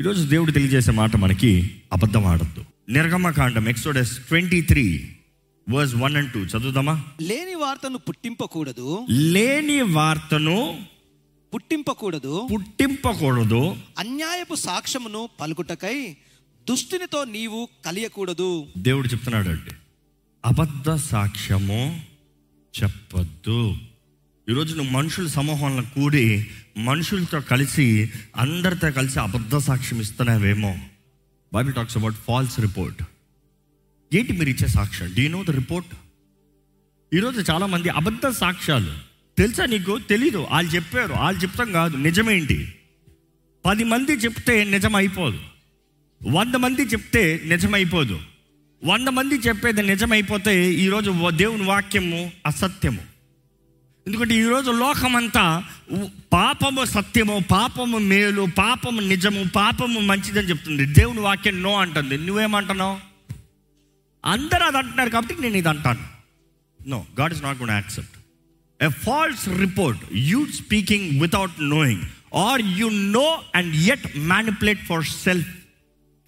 ఈరోజు దేవుడు తెలియజేసే మాట మనకి అబద్ధం ఆడద్దు. నిర్గమకాండం Exodus twenty three verse one and two. చదువుదామా? లేని వార్తను పుట్టింపకూడదు. లేని వార్తను పుట్టింపకూడదు. పుట్టింపకూడదు. అన్యాయపు సాక్ష్యమును పలుకుటకై దుష్టునితో నీవు కలియకూడదు. దేవుడు చెప్తున్నాడు అండి అబద్ధ సాక్ష్యము చెప్పొద్దు. ఈరోజు నువ్వు మనుషుల సమూహంలో కూడి మనుషులతో కలిసి అందరితో కలిసి అబద్ధ సాక్ష్యం ఇస్తున్నావేమో? Bible talks about false report ఏంటి మీరు ఇచ్చే సాక్ష్యం? డీ నో ద రిపోర్ట్ ఈరోజు చాలామంది అబద్ధ సాక్ష్యాలు. తెలుసా నీకు? తెలీదు. వాళ్ళు చెప్పారు. వాళ్ళు చెప్తాం కాదు. నిజమేంటి? పది మంది చెప్తే నిజం అయిపోదు వంద మంది చెప్తే నిజమైపోదు. వంద మంది చెప్పేది నిజమైపోతే ఈరోజు దేవుని వాక్యము అసత్యము. ఎందుకంటే ఈరోజు లోకమంతా పాపము సత్యము పాపము మేలు పాపము నిజము పాపము మంచిదని చెప్తుంది. దేవుని వాక్యం నో అంటుంది. నువ్వేమంటున్నావు? అందరూ అది అంటున్నారు కాబట్టి నేను ఇది అంటాను. No God is not good accept a false report you speaking without knowing are you know and yet manipulate for self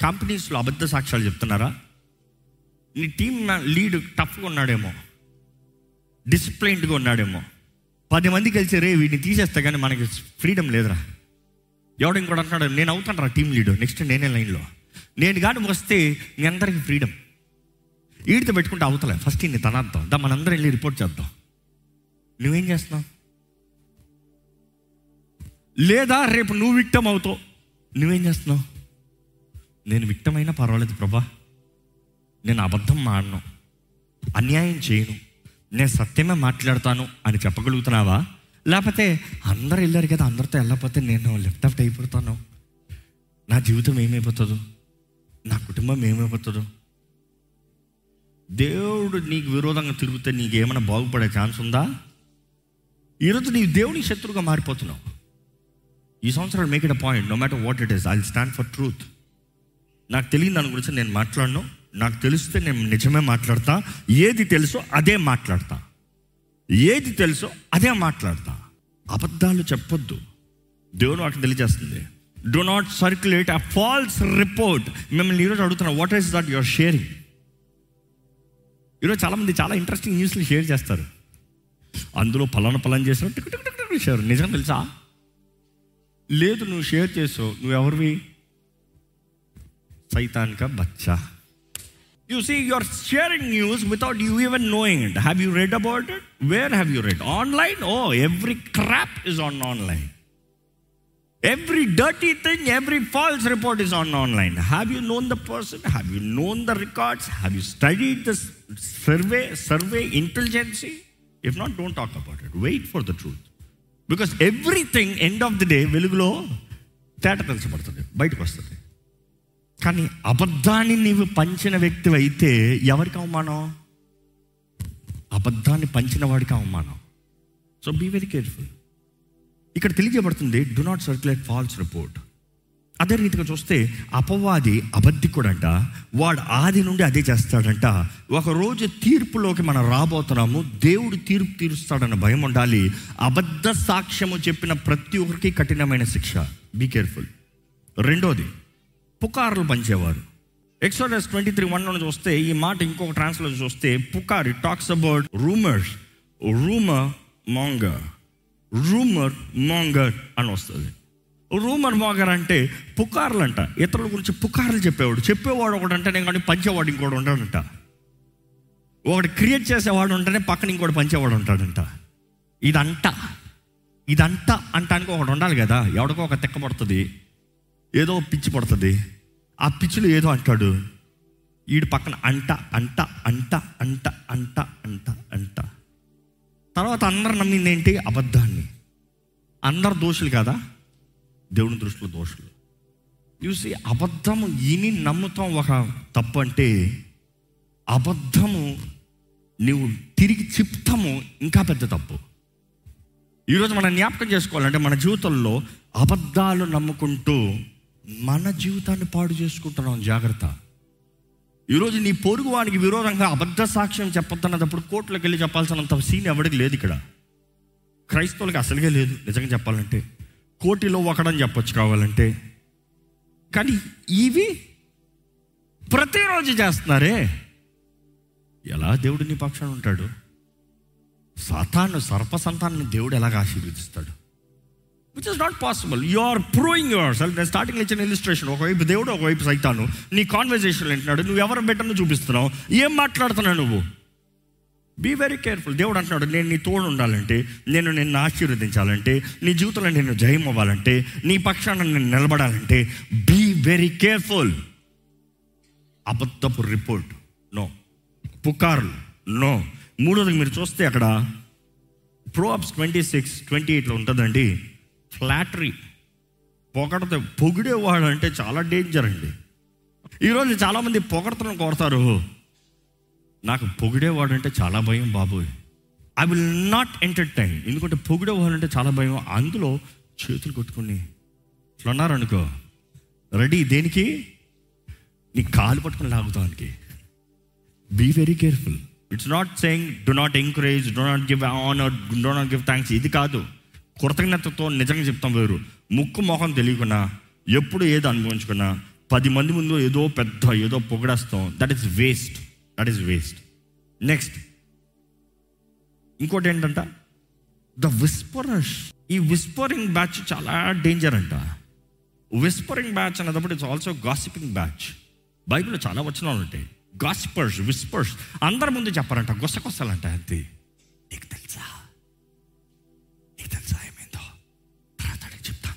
కంపెనీస్లో అబద్ధ సాక్ష్యాలు చెప్తున్నారా? నీ టీమ్ లీడ్ టఫ్గా ఉన్నాడేమో. డిసిప్లైన్డ్గా ఉన్నాడేమో. పది మంది కలిసి రే వీడిని తీసేస్తే కానీ మనకి ఫ్రీడమ్ లేదురా. ఎవడు ఇంకోటి అంటున్నాడు నేను అవుతాను రా టీం లీడర్ నెక్స్ట్ నేనే లైన్లో. నేను కానీ వస్తే మీ అందరికీ ఫ్రీడమ్. వీడితో పెట్టుకుంటే అవతలే ఫస్ట్ ఇన్ని తనార్థం దా మనందరం వెళ్ళి రిపోర్ట్ చేద్దాం. నువ్వేం చేస్తున్నావు? లేదా రేపు నువ్వు విక్టమ్ అవుతావు. నువ్వేం చేస్తున్నావు? నేను విక్టమైనా పర్వాలేదు ప్రభా. నేను అబద్ధం మాడను అన్యాయం చేయను. నేను సత్యమే మాట్లాడతాను అని చెప్పగలుగుతున్నావా? లేకపోతే అందరు వెళ్ళారు కదా అందరితో వెళ్ళకపోతే నేను లెఫ్ట్ అయిపోతాను. నా జీవితం ఏమైపోతుందో నా కుటుంబం ఏమైపోతుందో. దేవుడు నీకు విరోధంగా తిరిగితే నీకు ఏమైనా బాగుపడే ఛాన్స్ ఉందా? ఈరోజు నీ దేవుని శత్రువుగా మారిపోతున్నావు. ఈ సంవత్సరం make it a point no matter what it is I stand for truth నాకు తెలియని దాని గురించి నేను మాట్లాడను. నాకు తెలిస్తే నేను నిజమే మాట్లాడతా ఏది తెలుసో అదే మాట్లాడతా. ఏది తెలుసో అదే మాట్లాడతా. అబద్ధాలు చెప్పొద్దు. దేవుడు వాటిని తెలియజేస్తుంది. Do not circulate a false report మిమ్మల్ని ఈరోజు అడుగుతున్నా what is that your sharing ఈరోజు చాలామంది చాలా ఇంట్రెస్టింగ్ న్యూస్లు షేర్ చేస్తారు. అందులో పలానా పలానా చేసిన షేర్ నిజం తెలుసా? లేదు నువ్వు షేర్ చేసావు. నువ్వు ఎవరివి సైతాన్క బచ్చా. you see you are sharing news without you even knowing it have you read about it where have you read online oh every crap is on online every dirty thing every false report is on online have you known the person have you known the records have you studied the survey survey intelligence if not don't talk about it wait for the truth because everything end of the day వెలుగులో తేట తెలిసపడుతుంది బయటకు వస్తుంది కానీ అబద్ధాన్ని నీవు పంచిన వ్యక్తి అయితే ఎవరికి అవమానం? అబద్ధాన్ని పంచిన వాడికి అవమానం. సో బీ వెరీ కేర్ఫుల్ ఇక్కడ తెలియజేయబడుతుంది do not circulate false report అదే రీతిగా చూస్తే అపవాది అబద్ధికుడంట వాడు ఆది నుండి అదే చేస్తాడంట. ఒకరోజు తీర్పులోకి మనం రాబోతున్నాము దేవుడు తీర్పు తీరుస్తాడన్న భయం ఉండాలి. అబద్ధ సాక్ష్యము చెప్పిన ప్రతి ఒక్కరికి కఠినమైన శిక్ష. బీ కేర్ఫుల్ రెండోది పుకార్లు పంచేవారు. ఎక్సోడస్ ట్వంటీ త్రీ వన్ చూస్తే ఈ మాట ఇంకొక ట్రాన్స్లేషన్ చూస్తే పుకార్ it talks about rumours rumour monger rumour monger అని వస్తుంది. రూమర్ మాంగర్ అంటే పుకార్లు అంట ఇతరుల గురించి పుకార్లు చెప్పేవాడు. చెప్పేవాడు ఒకటి అంటే నేను కానీ పంచేవాడు ఇంకోటి ఉంటాడంట ఒకటి క్రియేట్ చేసేవాడు ఉంటేనే పక్కన ఇంకోటి పంచేవాడు ఉంటాడంట. ఇదంట. ఇదంట అంటానికి ఒకటి ఉండాలి కదా. ఎవడికో ఒక తెక్క పడుతుంది. ఏదో పిచ్చి పడుతుంది. ఆ పిచ్చిలో ఏదో అంటాడు. వీడి పక్కన అంట అంట అంట అంట అంట అంట అంట. తర్వాత అందరు నమ్మింది ఏంటి? అబద్ధాన్ని. అందరు దోషులు కదా? దేవుని దృష్టిలో దోషులు. చూసి అబద్ధము ఇని నమ్ముతాం ఒక తప్పు అంటే అబద్ధము నువ్వు తిరిగి చెప్తాము ఇంకా పెద్ద తప్పు. ఈరోజు మనం జ్ఞాపకం చేసుకోవాలంటే మన జీవితంలో అబద్ధాలు నమ్ముకుంటూ మన జీవితాన్ని పాడు చేసుకుంటున్నాం జాగ్రత్త. ఈరోజు నీ పొరుగు వానికి విరోధంగా అబద్ధ సాక్ష్యం చెప్పొద్దన్నప్పుడు కోర్టులకు వెళ్ళి చెప్పాల్సినంత సీన్ ఎవరికి లేదు ఇక్కడ. క్రైస్తవులకి అసలుగే లేదు నిజంగా చెప్పాలంటే. కోటిలో ఒకడని చెప్పొచ్చు కావాలంటే. కానీ ఇవి ప్రతిరోజు చేస్తున్నారే? ఎలా దేవుడు నీ పక్షాన ఉంటాడు? సాతాను సర్పసంతాన్ని దేవుడు ఎలాగ ఆశీర్వదిస్తాడు? Which is not possible you are proving yourself నేను స్టార్టింగ్ ఇచ్చిన ఇలిస్ట్రేషన్ ఒకవైపు దేవుడు ఒకవైపు సైతాను. నీ కాన్వర్జేషన్ వింటున్నాడు నువ్వు ఎవరు బెటర్ను చూపిస్తున్నావు? ఏం మాట్లాడుతున్నావు నువ్వు? బీ వెరీ కేర్ఫుల్ దేవుడు అంటున్నాడు నేను నీ తోడు ఉండాలంటే నేను నిన్ను ఆశీర్వదించాలంటే నీ జీవితంలో నేను జయం అవ్వాలంటే నీ పక్షాన నేను నిలబడాలంటే బీ వెరీ కేర్ఫుల్ అబద్ధపు రిపోర్ట్ నో పుకార్లు. నో మూడోది మీరు చూస్తే అక్కడ ప్రోఅప్స్ ట్వంటీ సిక్స్ ట్వంటీ ఎయిట్లో ఉంటుందండి. ఫ్లాటరీ. పొగడత పొగిడేవాడు అంటే చాలా డేంజర్ అండి. ఈరోజు చాలామంది పొగడతను కోరతారు. నాకు పొగిడేవాడు అంటే చాలా భయం బాబోయ్ ఐ విల్ నాట్ ఎంటర్టైన్ ఎందుకంటే పొగిడేవాడు అంటే చాలా భయం. అందులో చేతులు కొట్టుకుని ఇట్లా ఉన్నారనుకో రెడీ దేనికి? నీ కాలు పట్టుకుని లాగుతానికి. Be very careful it's not saying do not encourage do not give honour do not give thanks ఇది కాదు. కృతజ్ఞతతో నిజంగా చెప్తాం వేరు. ముక్కు మొహం తెలియకున్నా ఎప్పుడు ఏది అనుభవించుకున్నా పది మంది ముందు ఏదో పెద్ద ఏదో పొగడేస్తాం. That is waste that is waste next ఇంకోటి ఏంటంట? ద విస్పరర్స్ ఈ విస్పరింగ్ బ్యాచ్ చాలా డేంజర్ అంట. విస్పరింగ్ బ్యాచ్ అన్నప్పుడు ఇట్స్ ఆల్సో గాసిపింగ్ బ్యాచ్ బైబిల్లో చాలా వచనాలు ఉంటాయి. గాసిపర్స్ విస్పర్స్ అందరి ముందు చెప్పారంట గుసగుసలంట అంతే. నీకు తెలుసా? నీకు సాయం ఏందో తర్వాత అడిగి చెప్తా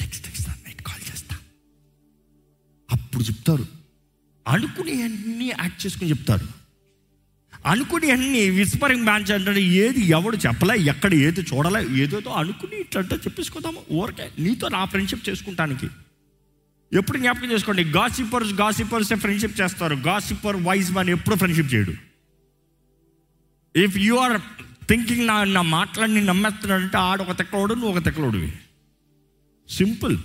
టెక్స్ట్ ఇస్తాను నైట్ కాల్ చేస్తా. అప్పుడు చెప్తారు. అనుకుని అన్నీ యాక్ట్ చేసుకుని చెప్తారు. అనుకుని అన్ని విస్పరింగ్ బ్యాచ్ అంటే ఏది ఎవడు చెప్పలే ఎక్కడ ఏది చూడలే ఏదేదో అనుకుని ఇట్లంటే చెప్పేసుకుందాము. ఊరికే నీతో నా ఫ్రెండ్షిప్ చేసుకుంటానికి. ఎప్పుడు జ్ఞాపకం చేసుకోండి? గాసిపర్స్ గాసిపర్స్ ఫ్రెండ్షిప్ చేస్తారు. గాసిపర్ వైజ్ మ్యాన్ ఎప్పుడు ఫ్రెండ్షిప్ చేయడు. ఇఫ్ యు ఆర్ థింకింగ్ నా నా మాటలన్నీ నమ్మేస్తున్నాడంటే ఆడు ఒక తెక్కలోడు నువ్వు ఒక తెక్కలోడివి. సింపుల్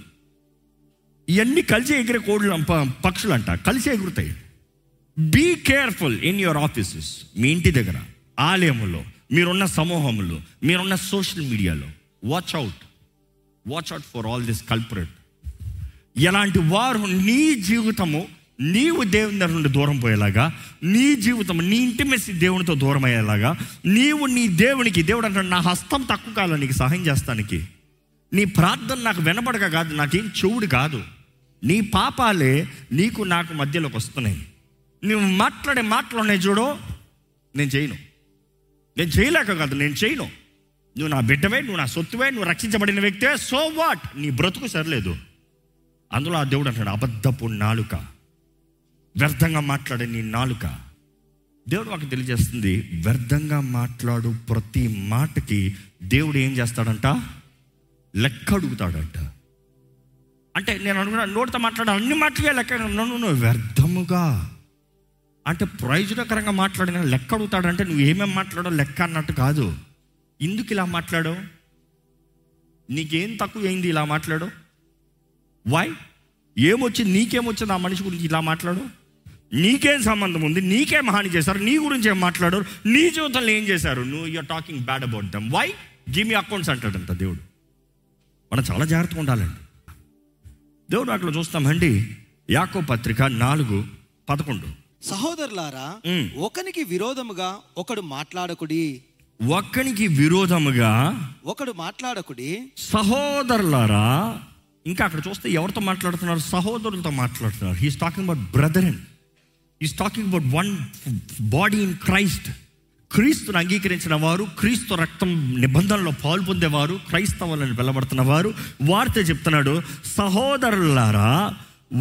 ఇవన్నీ కలిసి ఎగిరే కోళ్ళు ప- పక్షులు అంట కలిసి ఎగురుతాయి. Be careful in your offices మీ ఇంటి దగ్గర ఆలయములో మీరున్న సమూహంలో మీరున్న సోషల్ మీడియాలో watch out watch out for all this culprit ఎలాంటి వారు నీ జీవితము నీవు దేవుని దగ్గర నుండి దూరం పోయేలాగా నీ జీవితం నీ ఇంటిమెసి దేవునితో దూరం అయ్యేలాగా నీవు నీ దేవునికి దేవుడు అంటాడు నా హస్తం తక్కువ కాలం నీకు సహాయం చేస్తానికి. నీ ప్రార్థన నాకు వినపడక కాదు నాకేం చెవుడు కాదు. నీ పాపాలే నీకు నాకు మధ్యలోకి వస్తున్నాయి. నువ్వు మాట్లాడే మాటలు ఉన్నాయి చూడు నేను చేయను. నేను చేయలేక కాదు నేను చేయను. నువ్వు నా బిడ్డవే నువ్వు నా సొత్తువే నువ్వు రక్షించబడిన వ్యక్తే సో వాట్? నీ బ్రతుకు సరిలేదు. అందులో ఆ దేవుడు అంటాడు అబద్ధపు నాలుక. వ్యర్థంగా మాట్లాడే నీ నాలుక. దేవుడు మాకు తెలియజేస్తుంది వ్యర్థంగా మాట్లాడు ప్రతి మాటకి దేవుడు ఏం చేస్తాడంట? లెక్క అడుగుతాడంట. అంటే నేను అనుకున్నా నోటితో మాట్లాడే అన్ని మాటలే లెక్క నన్ను నువ్వు వ్యర్థముగా అంటే ప్రయోజనకరంగా మాట్లాడిన లెక్క అడుగుతాడంటే నువ్వు ఏమేమి మాట్లాడో లెక్క అన్నట్టు కాదు. ఎందుకు ఇలా మాట్లాడావు? నీకేం తక్కువ అయింది ఇలా మాట్లాడు? వై ఏమొచ్చింది? నీకేమొచ్చింది? ఆ మనిషి గురించి ఇలా మాట్లాడు? నీకేం సంబంధం ఉంది? నీకేం హాని చేశారు. నీ గురించి ఏం మాట్లాడారు? నీ జీవితంలో ఏం చేశారు? నువ్వు you're talking bad about them why give me accounts అంటాడంట దేవుడు. మనం చాలా జాగ్రత్తగా ఉండాలండి. దేవుడు అక్కడ చూస్తామండి. యాకో పత్రిక నాలుగు పదకొండు. సహోదరులారా. ఒకనికి విరోధముగా ఒకడు మాట్లాడకుడి. ఒక్కనికి విరోధముగా ఒకడు మాట్లాడకుడి. సహోదరులారా ఇంకా అక్కడ చూస్తే ఎవరితో మాట్లాడుతున్నారు? సహోదరులతో మాట్లాడుతున్నారు. He's talking about brother and is talking about one body in Christ క్రీస్తుని అంగీకరించిన వారు క్రీస్తు రక్తం నిబంధనలో పాలు పొందేవారు క్రైస్తవులను వెళ్ళబడుతున్న వారు. వారితో చెప్తున్నాడు సహోదరులారా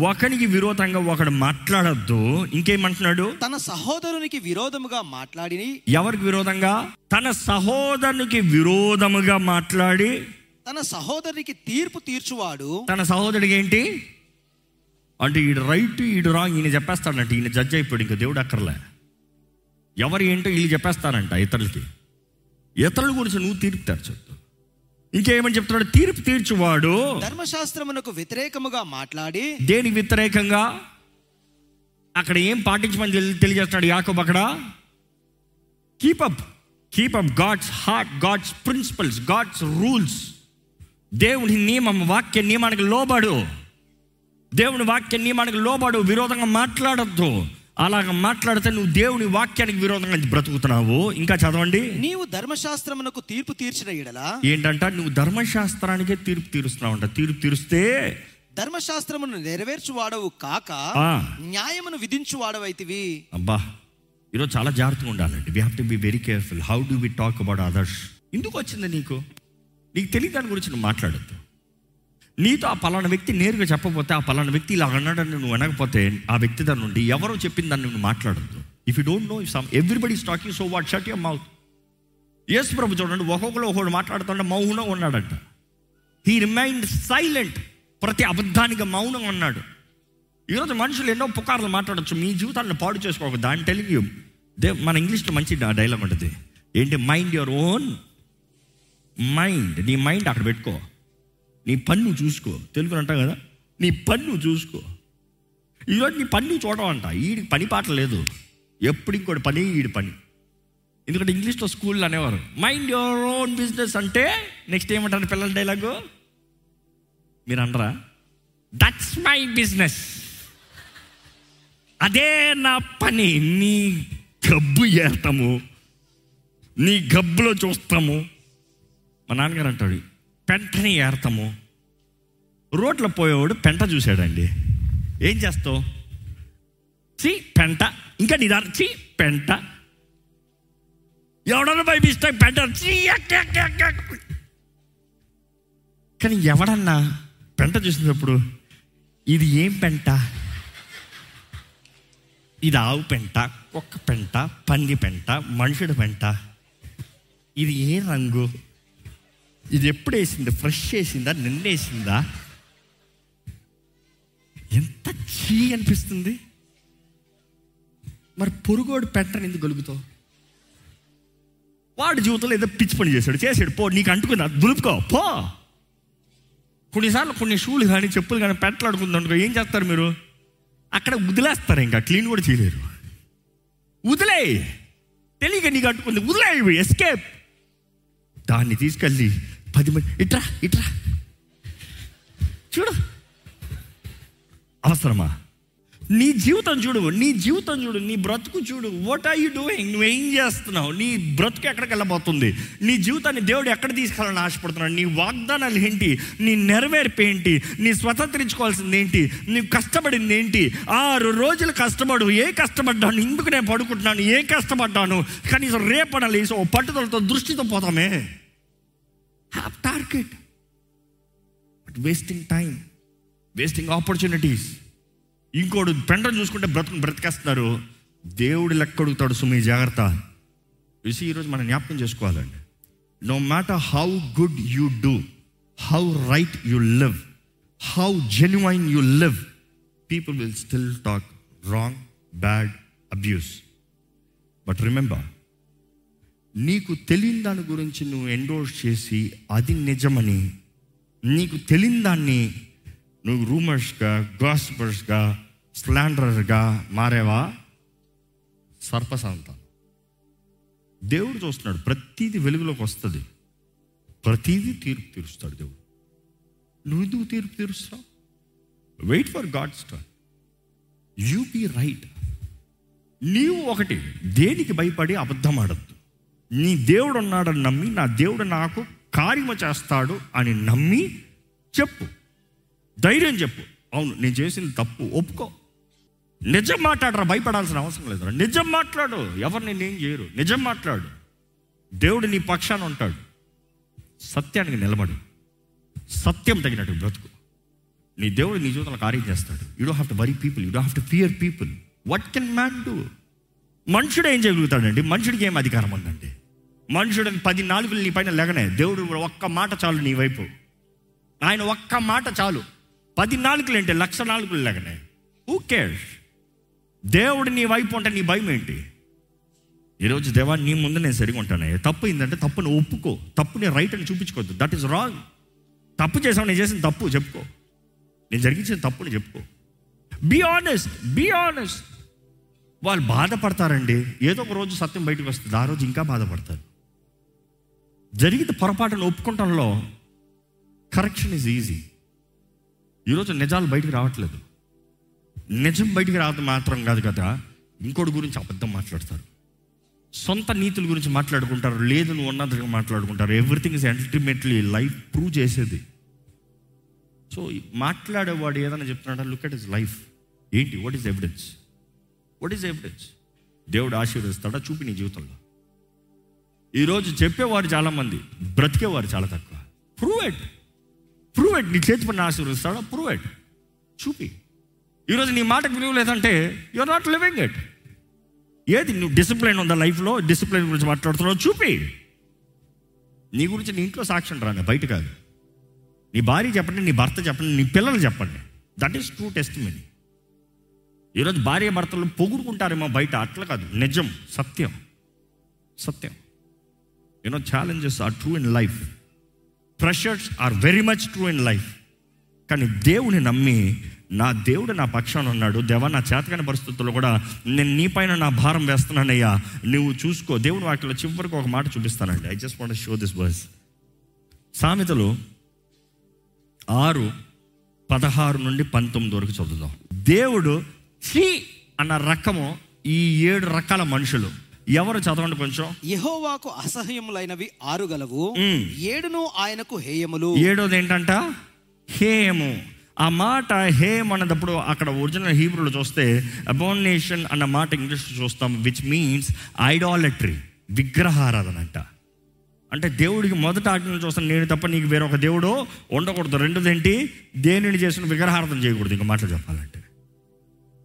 ఒకనికి విరోధంగా ఒకడు మాట్లాడద్దు. ఇంకేమంటున్నాడు? తన సహోదరునికి విరోధముగా మాట్లాడి ఎవరికి విరోధంగా? తన సహోదరునికి విరోధముగా మాట్లాడి. తన సహోదరునికి తీర్పు తీర్చువాడు. తన సహోదరుడికి ఏంటి? అంటే ఈడు రైట్ ఈడు రాంగ్ ఈయన చెప్పేస్తాడంట ఈయన జడ్జ్ అయిపోయాడు ఇంకా దేవుడు అక్కర్లే. ఎవరు ఏంటో వీళ్ళు చెప్పేస్తారంట ఇతరులకి. ఇతరుల గురించి నువ్వు తీర్పు తెరచొద్దు. ఇంకేమని చెప్తున్నాడు? తీర్పు తీర్చువాడు. ధర్మశాస్త్రమునకు వ్యతిరేకముగా మాట్లాడి దేనికి వ్యతిరేకంగా? అక్కడ ఏం పాటించమని తెలి- తెలియజేస్తాడు యాకోబ్ అక్కడ? Keep up keep up God's heart God's principles God's rules దేవుని నియమం వాక్య నియమానికి లోబడు. దేవుని వాక్య నియమానికి లోబడు విరోధంగా మాట్లాడద్దు. అలాగ మాట్లాడితే నువ్వు దేవుని వాక్యానికి విరోధంగా బ్రతుకుతున్నావు. ఇంకా చదవండి. నీవు ధర్మశాస్త్రమునకు తీర్పు తీర్చిన ఎడల ఏంటంట? నువ్వు ధర్మశాస్త్రానికే తీర్పు తీరుస్తున్నావు అంట తీర్పు తీరుస్తే ధర్మశాస్త్రమును నెరవేర్చువాడవు కాక. న్యాయమును విధించువాడవైతివి. అబ్బా ఈరోజు చాలా జాగ్రత్తగా ఉండాలండి. We have to be very careful how do we talk about others ఎందుకు వచ్చింది నీకు? నీకు తెలియని దాని గురించి నువ్వు మాట్లాడద్దు. నీతో ఆ పలానా వ్యక్తి నేరుగా చెప్పకపోతే ఆ పలానా వ్యక్తి ఇలా అన్నాడని నువ్వు వినకపోతే ఆ వ్యక్తి దాని నుండి ఎవరో చెప్పిన దాన్ని నువ్వు మాట్లాడద్దు. If you don't know if some everybody talking so what shut your mouth Yesu ప్రభు చూడండి ఒక్కొక్కరు ఒకడు మాట్లాడుతుంటే మౌనం ఉన్నాడంట. హీ రిమైండ్ సైలెంట్ ప్రతి అబద్ధానికి మౌనం ఉన్నాడు. ఈరోజు మనుషులు ఎన్నో పుకార్లు మాట్లాడచ్చు. మీ జీవితాన్ని పాడు చేసుకోక. దాని తెలుగు దే మన ఇంగ్లీష్లో మంచి డైలాగ్ ఉంటుంది. ఏంటి? మైండ్ యువర్ ఓన్ మైండ్ నీ మైండ్ అక్కడ పెట్టుకో. నీ పన్ను చూసుకో. తెలుగు అంటాం కదా నీ పన్ను చూసుకో. ఈరోజు నీ పన్ను చూడమంట. ఈడికి పని పాట లేదు. ఎప్పుడు ఇంకోటి పని ఈడి పని. ఎందుకంటే ఇంగ్లీష్లో స్కూల్లో అనేవారు. మైండ్ యువర్ ఓన్ బిజినెస్ అంటే నెక్స్ట్ ఏమంటారు పిల్లల డైలాగు? మీరు అనరా? దట్స్ మై బిజినెస్ అదే నా పని. నీ గబ్బు చేస్తాము నీ గబ్బులో చూస్తాము. మా నాన్నగారు అంటాడు పెంటని ఏడతాము రోడ్లో పోయేవాడు పెంట చూశాడండి. ఏం చేస్తావు? చి పెంట. ఇంకా నీ దాని చి పెంట. ఎవడన్నా భయపిస్తే పెంట చి కానీ ఎవడన్నా పెంట చూసినప్పుడు ఇది ఏం పెంట? ఇది ఆవు పెంట కుక్క పెంట పంది పెంట మనుషుడు పెంట. ఇది ఏ రంగు? ఇది ఎప్పుడు వేసింది ఫ్రెష్ వేసిందా? నిన్నేసిందా? ఎంత చీ అనిపిస్తుంది. మరి పొరుగోడు పెట్టని ఎందుకు గలుగుతావు? వాడి జీవితంలో ఏదో పిచ్చి పని చేశాడు చేసాడు పో నీకు అంటుకుందా దులుపుకో పో. కొన్నిసార్లు కొన్ని షూలు కానీ చెప్పులు కానీ పెట్టలాడుకుందనుకో ఏం చేస్తారు మీరు? అక్కడ వదిలేస్తారు ఇంకా. క్లీన్ కూడా చేయలేరు. వదిలే తెలియక నీకు అంటుకుంది. వదిలే ఎస్కేప్ దాన్ని తీసుకెళ్ళి పది మంది. ఇట్రా ఇట్రా. చూడు. అవసరమా? నీ జీవితం చూడు నీ జీవితం చూడు నీ బ్రతుకు చూడు. వాట్ ఆర్ యూ డూయింగ్ నువ్వేం చేస్తున్నావు? నీ బ్రతుకు ఎక్కడికి వెళ్ళబోతుంది? నీ జీవితాన్ని దేవుడు ఎక్కడ తీసుకెళ్ళాలని ఆశపడుతున్నాడు? నీ వాగ్దానాలు ఏంటి? నీ నెరవేర్పు ఏంటి? నీ స్వతంత్రించుకోవాల్సింది ఏంటి? నీవు కష్టపడింది ఏంటి? ఆరు రోజులు కష్టపడు. ఏ కష్టపడ్డాను? ఎందుకు నేను పడుకుంటున్నాను. ఏ కష్టపడ్డాను? కనీసం రేపన లేసి ఓ పట్టుదలతో దృష్టితో పోతామే. Have target but wasting time wasting opportunities ఇంకోడు పెండను చూసుకుంటే బ్రతుకు బ్రతికేస్తున్నారు. దేవుడు లెక్క అడుగుతాడు సుమి జాగ్రత్త. చూసి ఈరోజు మనం జ్ఞాపకం చేసుకోవాలండి. No matter how good you do how right you live how genuine you live people will still talk wrong bad abuse but remember నీకు తెలియని దాని గురించి నువ్వు ఎండోర్స్ చేసి అది నిజమని నీకు తెలియని దాన్ని నువ్వు రూమర్స్గా గాస్పర్స్గా స్లాండరర్గా మారేవా? సర్పసంతానం దేవుడు చూస్తున్నాడు ప్రతిదీ వెలుగులోకి వస్తుంది. ప్రతీదీ తీర్పు తీరుస్తాడు దేవుడు. నువ్వు ఎందుకు తీర్పు తీరుస్తావు? Wait for God star you be right నీవు ఒకటి దేనికి భయపడి అబద్ధం ఆడద్దు. నీ దేవుడు ఉన్నాడని నమ్మి నా దేవుడు నాకు కార్యము చేస్తాడు అని నమ్మి చెప్పు. ధైర్యం చెప్పు. అవును నేను చేసింది తప్పు. ఒప్పుకో. నిజం మాట్లాడరా భయపడాల్సిన అవసరం లేదు నిజం మాట్లాడు. ఎవరు నేనేం చేయరు. నిజం మాట్లాడు. దేవుడు నీ పక్షాన ఉంటాడు. సత్యానికి నిలబడు. సత్యం తగినట్టు బ్రతుకు. నీ దేవుడు నీ జీవితంలో కార్యం చేస్తాడు. You do have to worry people you do have to fear people what can man do మనుషుడు ఏం చేయగలుగుతాడండి? మనుషుడికి ఏం అధికారం ఉందండి? మనుషుడు పది నాలుగులు నీ పైన లెగనే దేవుడు ఒక్క మాట చాలు నీ వైపు. ఆయన ఒక్క మాట చాలు. పది నాలుగులు ఏంటి లక్ష నాలుగులు లెగనే హూ కేర్స్ దేవుడు నీ వైపు ఉంటే నీ భయం ఏంటి? ఈరోజు దేవా నీ ముందు నేను సరిగా ఉంటాను తప్పు ఏంటంటే తప్పుని ఒప్పుకో. తప్పుని రైట్ అని చూపించుకోవద్దు. దట్ ఈస్ రాంగ్ తప్పు చేసావు నేను చేసిన తప్పు చెప్పుకో. నేను జరిగించిన తప్పుని చెప్పుకో. బీ ఆనెస్ట్ బీ ఆనెస్ట్ వాళ్ళు బాధపడతారండి. ఏదో ఒక రోజు సత్యం బయటకు వస్తుంది. ఆ రోజు ఇంకా బాధపడతారు. జరిగిన పొరపాటును ఒప్పుకుంటంలో కరెక్షన్ ఈజ్ ఈజీ ఈరోజు నిజాలు బయటికి రావట్లేదు. నిజం బయటికి రావడం మాత్రం కాదు కదా ఇంకోటి గురించి అబద్ధం మాట్లాడతారు. సొంత నీతుల గురించి మాట్లాడుకుంటారు లేదు నువ్వు ఉన్నదిగా మాట్లాడుకుంటారు. Everything is ultimately life prove చేసేది. సో మాట్లాడేవాడు ఏదైనా చెప్తున్నాడా? లుక్ అట్ ఇస్ లైఫ్ ఏంటి? What is evidence what is evidence దేవుడు ఆశీర్వదిస్తాడా? చూపి నీ జీవితంలో. ఈరోజు చెప్పేవారు చాలామంది బ్రతికేవారు చాలా తక్కువ. ప్రూవ్ ఇట్ ప్రూవ్ ఇట్ నీ చేతి పని ఆశీర్వదిస్తాడా ప్రూవ్ ఇట్ చూపి. ఈరోజు నీ మాటకు విలువ లేదంటే యూఆర్ నాట్ లివింగ్ ఇట్ ఏది నువ్వు డిసిప్లిన్ ఉందా లైఫ్లో డిసిప్లిన్ గురించి మాట్లాడుతున్నావు? చూపి. నీ గురించి నీ ఇంట్లో సాక్ష్యం రాని బయట కాదు. నీ భార్య చెప్పండి నీ భర్త చెప్పండి నీ పిల్లలు చెప్పండి. That is true test money ఈరోజు భార్య భర్తలు పొగుడుకుంటారేమో బయట అట్లా కాదు. నిజం సత్యం. సత్యం. You know challenges are true in life pressures are very much true in life కానీ దేవుని నమ్మి నా దేవుడు నా పక్షాన ఉన్నాడు. దేవా నా చేతకాని పరిస్థితుల్లో కూడా నేను నీ పైన నా భారం వేస్తున్నానయ్యా. నువ్వు చూసుకో. దేవుని వాటిలో చివరికి ఒక మాట చూపిస్తానండి. I just want show this verse సామెతలు ఆరు పదహారు నుండి పంతొమ్మిది వరకు చదువుదాం. దేవుడు ఛీ అన్న రకము ఈ ఏడు రకాల మనుషులు. ఎవరు చదవండి కొంచెం? యెహోవాకు అసహ్యములైనవి ఆరు గలవు. ఏడును ఆయనకు హేయములు. ఏడోది ఏంటంట హేము. ఆ మాట హేమ్ అన్నప్పుడు అక్కడ ఒరిజినల్ హీబ్రూలో చూస్తే అబోనేషన్ అన్న మాట ఇంగ్లీష్ చూస్తాం విచ్ మీన్స్ ఐడాలట్రీ విగ్రహారాధన అంట. అంటే దేవుడికి మొదట ఆజ్ఞలు చూస్తాను నేను తప్ప నీకు వేరొక దేవుడు ఉండకూడదు. రెండోది ఏంటి? దేనిని చేసిన విగ్రహారాధన చేయకూడదు. ఇంకా మాటలు చెప్పాలంటే.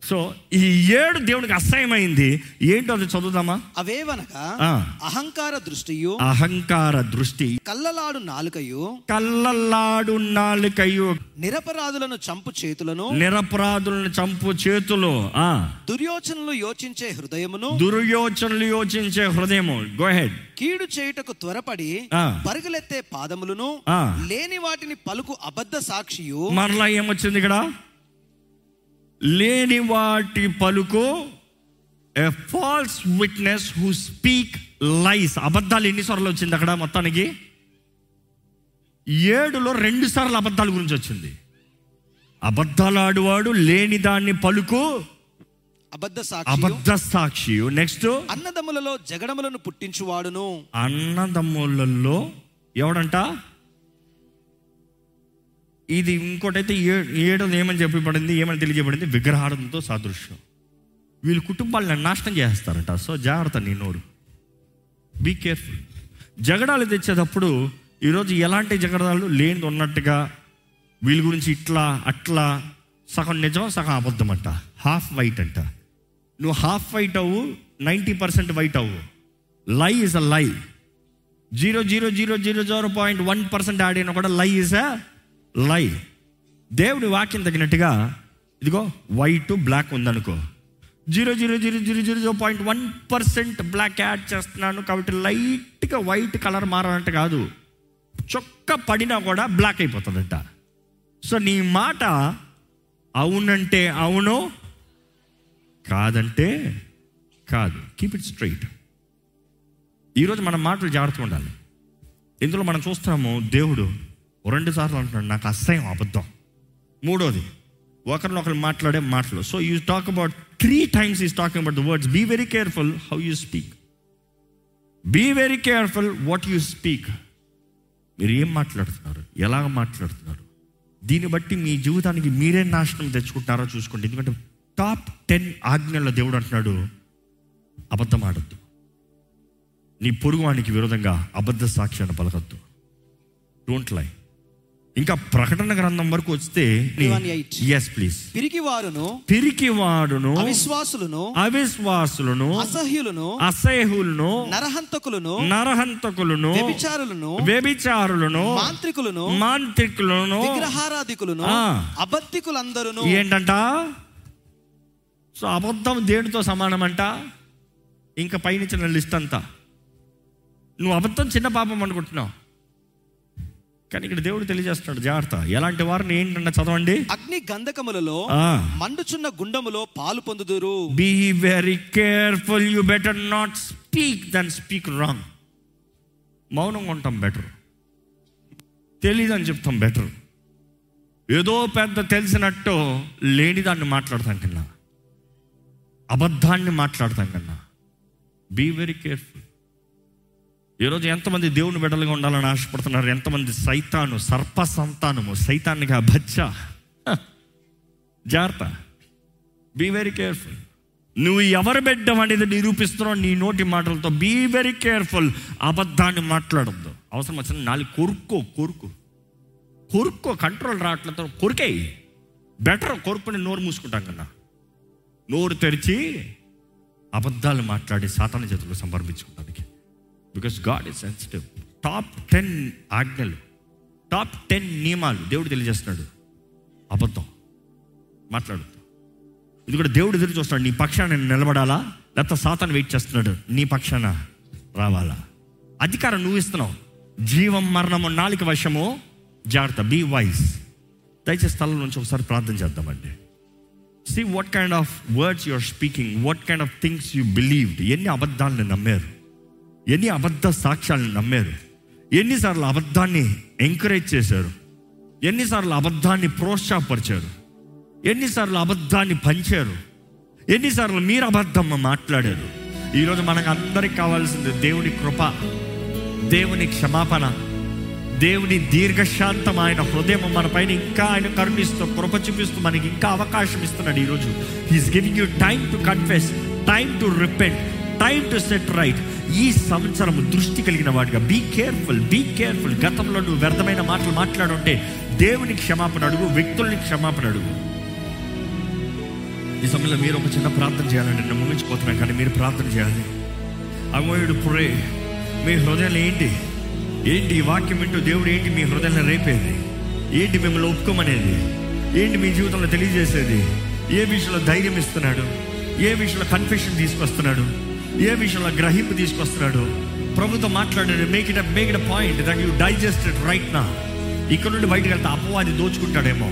సో ఈ ఏడు దేవుడికి అసహ్యమైంది. ఏంటో అది చదువుదామా? అవేవనగా. అహంకార దృష్టియు అహంకార దృష్టి. కల్లలాడు నాలుకయు కళ్ళల్లాడు నాలుకయ్యు నిరపరాధులను చంపు చేతులను నిరపరాధులను చంపు చేతులు. ఆ. దుర్యోచనలు యోచించే హృదయమును దుర్యోచనలు యోచించే హృదయము. గో హెడ్ కీడు చేయుటకు త్వరపడి. పరుగులెత్తే పాదములను. లేని వాటిని పలుకు అబద్ధ సాక్షియు. మరలా ఏమొచ్చింది ఇక్కడ? లేని వాటి పలుకు a false witness who speak lies అబద్ధాలు ఎన్నిసార్లు వచ్చింది అక్కడ మొత్తానికి? ఏడులో రెండు సార్లు అబద్ధాల గురించి వచ్చింది. అబద్ధాలు ఆడువాడు లేని దాన్ని పలుకు అబద్ధ సాక్షి అబద్ధ సాక్షి నెక్స్ట్ అన్నదమ్ములలో జగడములను పుట్టించువాడును. అన్నదమ్ములలో ఎవడంట? ఇది ఇంకోటైతే ఏ ఏడోది ఏమని చెప్పబడింది ఏమని తెలియజేయబడింది? విగ్రహారంతో సాదృశ్యం. వీళ్ళు కుటుంబాలను నాశనం చేస్తారంట. సో జాగ్రత్త నీ నోరు. బీ కేర్ఫుల్ జగడాలు తెచ్చేటప్పుడు ఈరోజు ఎలాంటి జగడాలు లేనిది ఉన్నట్టుగా వీళ్ళ గురించి ఇట్లా అట్లా సగం నిజం సగం అబద్ధం అంట హాఫ్ వైట్ అంట. నువ్వు హాఫ్ వైట్ అవ్వు నైంటీ పర్సెంట్ వైట్ అవ్వు. Lie is a lie zero zero zero zero zero point one percent add అయినా కూడా లై ఇస్ అ లై. దేవుడి వాక్యం తగినట్టుగా ఇదిగో వైట్ బ్లాక్ ఉందనుకో. Zero zero zero zero zero zero point one percent black add చేస్తున్నాను కాబట్టి లైట్గా వైట్ కలర్ మారాలంటే కాదు. చొక్క పడినా కూడా బ్లాక్ అయిపోతుందంట. సో నీ మాట అవునంటే అవును కాదంటే కాదు. కీప్ ఇట్ స్ట్రైట్ ఈరోజు మన మాటలు జాగ్రత్తగా ఉండాలి. ఇందులో మనం చూస్తాము దేవుడు రెండు సార్లు అంటున్నాడు నాకు అసహ్యం అబద్ధం. మూడోది ఒకరినొకరు మాట్లాడే మాటలు. So you talk about three times is talking about the words be very careful how you speak be very careful what you speak మీరు ఏం మాట్లాడుతున్నారు? ఎలాగ మాట్లాడుతున్నారు? దీన్ని బట్టి మీ జీవితానికి మీరే నాశనం తెచ్చుకుంటారో చూసుకోండి. ఎందుకంటే టాప్ టెన్ ఆజ్ఞల్లో దేవుడు అంటున్నాడు అబద్ధం ఆడద్దు. నీ పొరుగువానికి విరోధంగా అబద్ధ సాక్ష్యాన్ని పలకద్దు. డోంట్ లై ఇంకా ప్రకటన గ్రంథం వరకు వస్తే 1:8. ఎస్ ప్లీజ్ పిరికి వారును పిరికి వాడును అవిశ్వాసులను అవిశ్వాసులను అసహ్యులను అసహ్యులను నరహంతకులను నరహంతకులను వ్యభిచారులను వ్యభిచారులను మాంత్రికులను మాంత్రికులను. విగ్రహారాధికులను ఆ. అబద్ధికులందరును. ఏంటంట? సో అబద్ధం దేనితో సమానమంట? ఇంకా పైన లిస్ట్ అంతా నువ్వు అబద్ధం చిన్న పాపం అనుకుంటున్నావు. కానీ ఇక్కడ దేవుడు తెలియజేస్తున్నాడు జాగ్రత్త. ఎలాంటి వారిని ఏంటన్నా చదవండి? అగ్ని గంధకములలో. మండుచున్న గుండములో పాలు పొందుదురు. Be very careful you better not speak than speak wrong మౌనంగా ఉంటాం బెటర్ తెలీదు అని చెప్తాం బెటర్ ఏదో పెద్ద తెలిసినట్టు లేని దాన్ని మాట్లాడతాం కన్నా. అబద్ధాన్ని మాట్లాడతాం కన్నా. బీ వెరీ కేర్ఫుల్ ఈరోజు ఎంతమంది దేవుని బిడ్డలుగా ఉండాలని ఆశపడుతున్నారు? ఎంతమంది సైతాను సర్ప సంతానము సైతాన్నిగా బచ్చ జాగ్రత్త. బీ వెరీ కేర్ఫుల్ నువ్వు ఎవరు బిడ్డం అనేది నిరూపిస్తున్నావు నీ నోటి మాటలతో. బీ వెరీ కేర్ఫుల్ అబద్ధాన్ని మాట్లాడద్దు. అవసరం వచ్చిన నాలుగు కొరుక్కో కొరుకు. కొరుక్కో కంట్రోల్ రావట్లతో కొరికే బెటర్ కొరుకుని నోరు మూసుకుంటాం కన్నా. నోరు తెరిచి అబద్ధాలు మాట్లాడి సాతాన చేతులు సంపర్పించుకుంటానికి because God is sensitive top ten ఆజ్ఞలు టాప్ టెన్ నియమాలు దేవుడు తెలియజేస్తున్నాడు. అబద్ధం. మాట్లాడుతూ ఇది కూడా దేవుడు ఎదురు చూస్తున్నాడు. నీ పక్షాన నేను నిలబడాలా? లేకపోతే సాతాను వెయిట్ చేస్తున్నాడు. నీ పక్షాన రావాలా? అధికారం నువ్వు ఇస్తున్నావు. జీవం మరణము నాలుగు వశము. జాగ్రత్త. బీ వైస్ దయచేసి స్థలం నుంచి ఒకసారి ప్రార్థన చేద్దామండి. See what kind of words you're speaking what kind of things you believed ఎన్ని అబద్ధాలను నమ్మారు. ఎన్ని అబద్ధ సాక్ష్యాలను నమ్మారు? ఎన్నిసార్లు అబద్ధాన్ని ఎంకరేజ్ చేశారు? ఎన్నిసార్లు అబద్ధాన్ని ప్రోత్సాహపరిచారు? ఎన్నిసార్లు అబద్ధాన్ని పంచారు? ఎన్నిసార్లు మీరు అబద్ధం మాట్లాడారు? ఈరోజు మనకు అందరికి కావాల్సింది దేవుని కృప దేవుని క్షమాపణ దేవుని దీర్ఘశాంతం ఆయన హృదయం మన పైన ఇంకా ఆయన కరుణిస్తూ కృప చూపిస్తూ మనకి ఇంకా అవకాశం ఇస్తున్నాడు ఈరోజు. He's giving you time to confess time to repent time to set right ఈ సంవత్సరం దృష్టి కలిగిన వాడిగా. బీ కేర్ఫుల్ బీ కేర్ఫుల్ గతంలో నువ్వు వ్యర్థమైన మాటలు మాట్లాడుంటే దేవుని క్షమాపణ అడుగు వ్యక్తుల్ని క్షమాపణ అడుగు. ఈ సమయంలో మీరు ఒక చిన్న ప్రార్థన చేయాలండి. నేను ముగించిపోతున్నాను కానీ మీరు ప్రార్థన చేయాలి. అమోయుడు పురే మీ హృదయంలో ఏంటి? ఏంటి ఈ వాక్యం వింటూ దేవుడు ఏంటి మీ హృదయంలో రేపేది? ఏంటి మిమ్మల్ని ఒప్పుకోమనేది? ఏంటి మీ జీవితంలో తెలియజేసేది? ఏ విషయంలో ధైర్యం ఇస్తున్నాడు? ఏ విషయంలో కన్ఫ్యూషన్ తీసుకొస్తున్నాడు? ఏ విషయంలో గ్రహింపు తీసుకొస్తున్నాడు? ప్రభుత్వం మాట్లాడాడు. Make it make it point that you digest it right నా ఇక్కడ నుండి బయటకు వెళ్తే అపవాది దోచుకుంటాడేమో.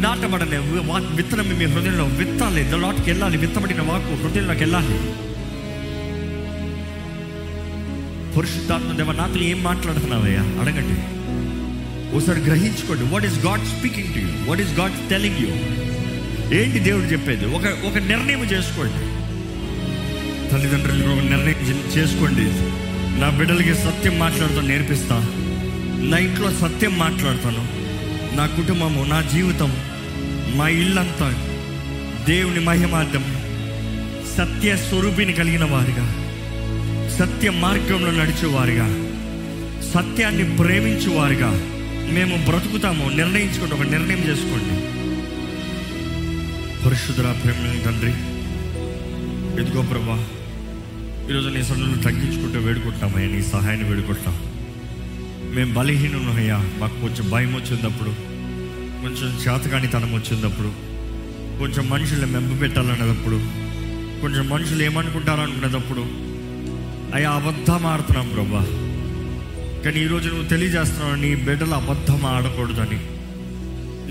నాటబడలే వా- విత్తనం మీ హృదయంలో విత్తాలి. లోటుకి వెళ్ళాలి. విత్తబడిన వాకు హృదయంలోకి వెళ్ళాలి. పురుషుద్ధాత్మ దేవ నాతో ఏం మాట్లాడుతున్నావయ్యా? అడగండి. ఒకసారి గ్రహించుకోండి. What is God speaking to you what is God telling you ఏంటి దేవుడు చెప్పేది? ఒక ఒక నిర్ణయం చేసుకోండి. తల్లిదండ్రులు నిర్ణయం చేసుకోండి. నా బిడ్డలకి సత్యం మాట్లాడుతూ నేర్పిస్తా. నా ఇంట్లో సత్యం మాట్లాడతాను. నా కుటుంబము నా జీవితం మా ఇల్లంతా దేవుని మహిమార్థం సత్య స్వరూపిని కలిగిన వారిగా సత్య మార్గంలో నడిచేవారుగా సత్యాన్ని ప్రేమించేవారుగా మేము బ్రతుకుతాము. నిర్ణయించుకోండి ఒక నిర్ణయం చేసుకోండి. పరిశుద్ధ ప్రేమ తండ్రి ఎదుగో ప్రభా ఈరోజు నీ సన్నులు తగ్గించుకుంటూ వేడుకుంటామయ్యా నీ సహాయాన్ని వేడుకుంటాం మేము బలహీనమయ్యా మాకు కొంచెం భయం వచ్చినప్పుడు కొంచెం చేతకానితనం వచ్చినప్పుడు కొంచెం మనుషులు మెంప పెట్టాలనేటప్పుడు కొంచెం మనుషులు ఏమనుకుంటారనుకునేటప్పుడు అయ్యా అబద్ధం ఆడుతున్నాం ప్రభా. కానీ ఈరోజు నువ్వు తెలియజేస్తున్నావు నీ బిడ్డలు అబద్ధం ఆడకూడదని.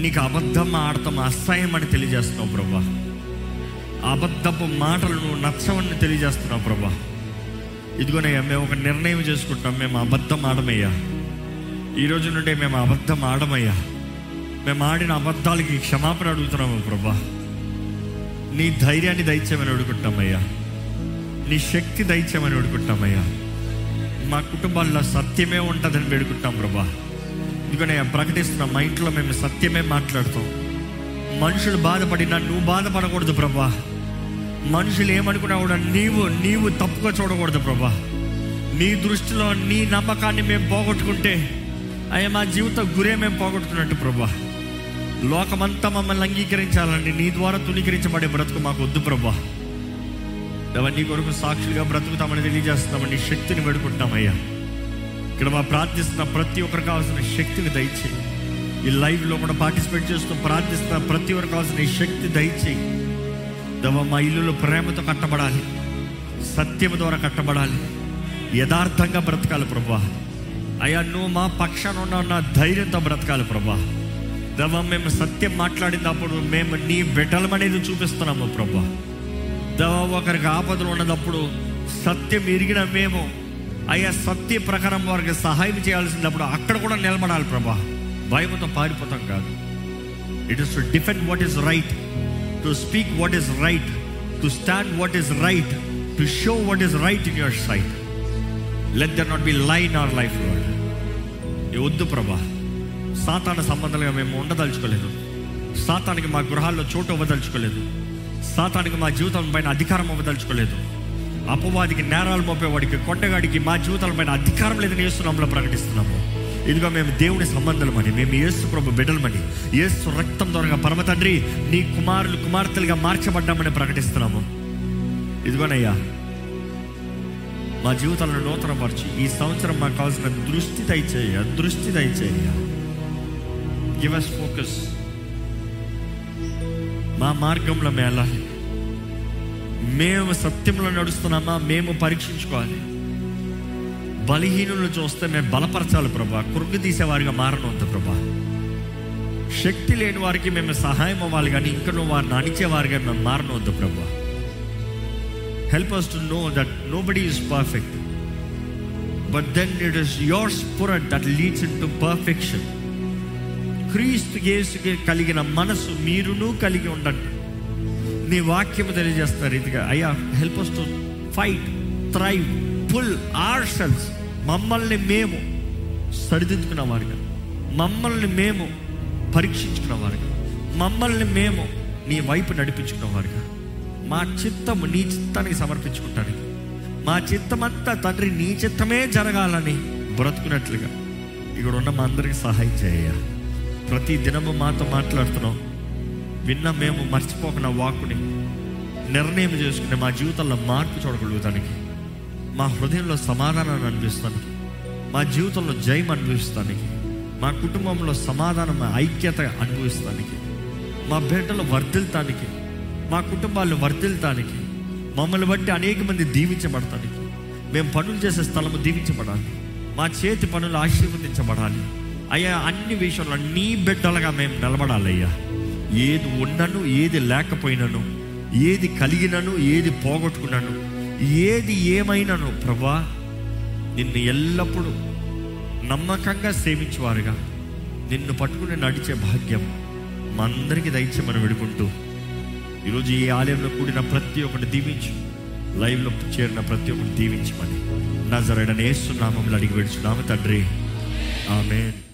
నీకు అబద్ధం ఆడతాం అసహ్యం అని తెలియజేస్తున్నావు ప్రభా. అబద్ధపు మాటలు నువ్వు నచ్చవని తెలియజేస్తున్నావు ప్రభా. ఇదిగోనయ్యా మేము ఒక నిర్ణయం చేసుకుంటాం. మేము అబద్ధం ఆడమయ్యా. ఈ రోజు నుండి మేము అబద్ధం ఆడమయ్యా. మేము ఆడిన అబద్ధాలకి క్షమాపణ అడుగుతున్నాము ప్రభా. నీ ధైర్యాన్ని దయచేయమని అడుగుంటామయ్యా నీ శక్తి దయచేయమని వేడుకుంటామయ్యా మా కుటుంబాల్లో సత్యమే ఉంటుందని వేడుకుంటాం ప్రభా. ఇదిగోనే ప్రకటిస్తున్నాం. మా ఇంట్లో మేము సత్యమే మాట్లాడుతాం. మనుషులు బాధపడినా నువ్వు బాధపడకూడదు ప్రభా. మనుషులు ఏమనుకున్నా కూడా నీవు నీవు తప్పుగా చూడకూడదు ప్రభా. నీ దృష్టిలో నీ నమ్మకాన్ని మేము పోగొట్టుకుంటే అయ్యా మా జీవిత గురే మేము పోగొట్టుకున్నట్టు ప్రభా. లోకమంతా మమ్మల్ని అంగీకరించాలని నీ ద్వారా తునీకరించబడే బ్రతుకు మాకు వద్దు ప్రభా. నీ కొరకు సాక్షులుగా బ్రతుకుతామని తెలియజేస్తున్నామని శక్తిని పెడుకుంటామయ్యా ఇక్కడ మా ప్రార్థిస్తున్న ప్రతి ఒక్కరికి కావాల్సిన శక్తిని దయచేయి. ఈ లైవ్లో కూడా పార్టిసిపేట్ చేస్తూ ప్రార్థిస్తున్న ప్రతి ఒక్కరికి కావాల్సిన శక్తి దయచేయి. దేవ మా ఇల్లులో ప్రేమతో కట్టబడాలి. సత్యం ద్వారా కట్టబడాలి. యథార్థంగా బ్రతకాలి ప్రభా. అయ్యా నువ్వు మా పక్షాన ఉన్న నా ధైర్యంతో బ్రతకాలి ప్రభా. దేవా మేము సత్యం మాట్లాడినప్పుడు మేము నీ బిడ్డలమనేది చూపిస్తున్నాము ప్రభా. దేవా ఒకరికి ఆపదలు ఉన్నదప్పుడు సత్యం ఎరిగిన మేము అయ్యా సత్య ప్రకారం వారికి సహాయం చేయాల్సినప్పుడు అక్కడ కూడా నిలబడాలి ప్రభా. భయంతో పారిపోతాం కాదు. It is to defend what is right to speak what is right to stand what is right to show what is right in your sight let there not be line our life lord వద్దు ప్రభా. సాతాన సంబంధాలుగా మేము ఉండదలుచుకోలేదు. సాతానికి మా గృహాల్లో చోటు ఇవ్వదలుచుకోలేదు సాతానికి మా జీవితం పైన అధికారం ఇవ్వదలుచుకోలేదు అపవాదికి నేరాలు మోపేవాడికి కొండగాడికి మా జీవితాల పైన అధికారం లేదని వేస్తున్నాంలో ప్రకటిస్తున్నాము. ఇదిగో మేము దేవుని సంబంధాలమని మేము యేసు ప్రభు బిడ్డలమని యేసు రక్తం ద్వారా పరమ తండ్రి నీ కుమారులు కుమార్తెలుగా మార్చబడ్డామని ప్రకటిస్తున్నాము. ఇదిగోనయ్యా మా జీవితాలను నూతనపరిచి ఈ సంవత్సరం మాకు కావాల్సిన దృష్టి దయచేయ దృష్టి దయచేయ. గివ్ అస్ ఫోకస్ మా మార్గంలో మేము మేము సత్యంలో నడుస్తున్నామా? మేము పరీక్షించుకోవాలి. బలహీనులను చూస్తే మేము బలపరచాలి ప్రభా. కురుకు తీసేవారిగా మారనొద్దు ప్రభా. శక్తి లేని వారికి మేము సహాయం అవ్వాలి కానీ ఇంకా నువ్వు వారిని అణిచేవారిగా మేము మారనవద్దు ప్రభా. Help us to know that nobody is perfect but then it is your spirit that leads into perfection క్రీస్తు యేసుకి కలిగిన మనసు మీరును కలిగి ఉండండి. నీ వాక్యము తెలియజేస్తున్న రీతిగా అయ్యా help us to fight thrive full ourselves మమ్మల్ని మేము సరిదిద్దుకున్న వారుగా మమ్మల్ని మేము పరీక్షించుకున్న వారుగా మమ్మల్ని మేము నీ వైపు నడిపించుకున్న వారుగా మా చిత్తము నీ చిత్తానికి సమర్పించుకుంటానికి మా చిత్తమంతా తండ్రి నీ చిత్తమే జరగాలని బ్రతుకున్నట్లుగా. ఇక్కడ ఉన్న మా అందరికి సహాయం చేయ ప్రతి దినము మాతో మాట్లాడుతున్నాం. విన్న మేము మర్చిపోకుండా వాక్కుని నిర్ణయం చేసుకుని మా జీవితంలో మార్పు చూడగలుగుతానికి. మా హృదయంలో సమాధానాన్ని అనిపిస్తానికి మా జీవితంలో జయం అనుభవిస్తానికి మా కుటుంబంలో సమాధానం ఐక్యత అనుభవిస్తానికి మా బిడ్డలు వర్ధిల్తానికి మా కుటుంబాలు వర్ధిల్తానికి మమ్మల్ని బట్టి అనేక మంది దీవించబడతానికి మేము పనులు చేసే స్థలము దీవించబడాలి. మా చేతి పనులు ఆశీర్వదించబడాలి. అయ్యా అన్ని విషయంలో నీ బిడ్డలుగా మేము నిలబడాలి అయ్యా. ఏది ఉన్నను ఏది లేకపోయినను ఏది కలిగినను ఏది పోగొట్టుకున్నాను ఏది ఏమైనాను ప్రభా నిన్ను ఎల్లప్పుడూ నమ్మకంగా సేవించేవారుగా. నిన్ను పట్టుకుని నడిచే భాగ్యం మా అందరికీ దయచేయమని విడుకుంటూ ఈరోజు ఈ ఆలయంలో కూడిన ప్రతి ఒక్కటి దీవించు. లైవ్లో చేరిన ప్రతి ఒక్కటి దీవించమని. నా జరగడనే అడిగి విడుచున్నాము తండ్రి. ఆమెన్.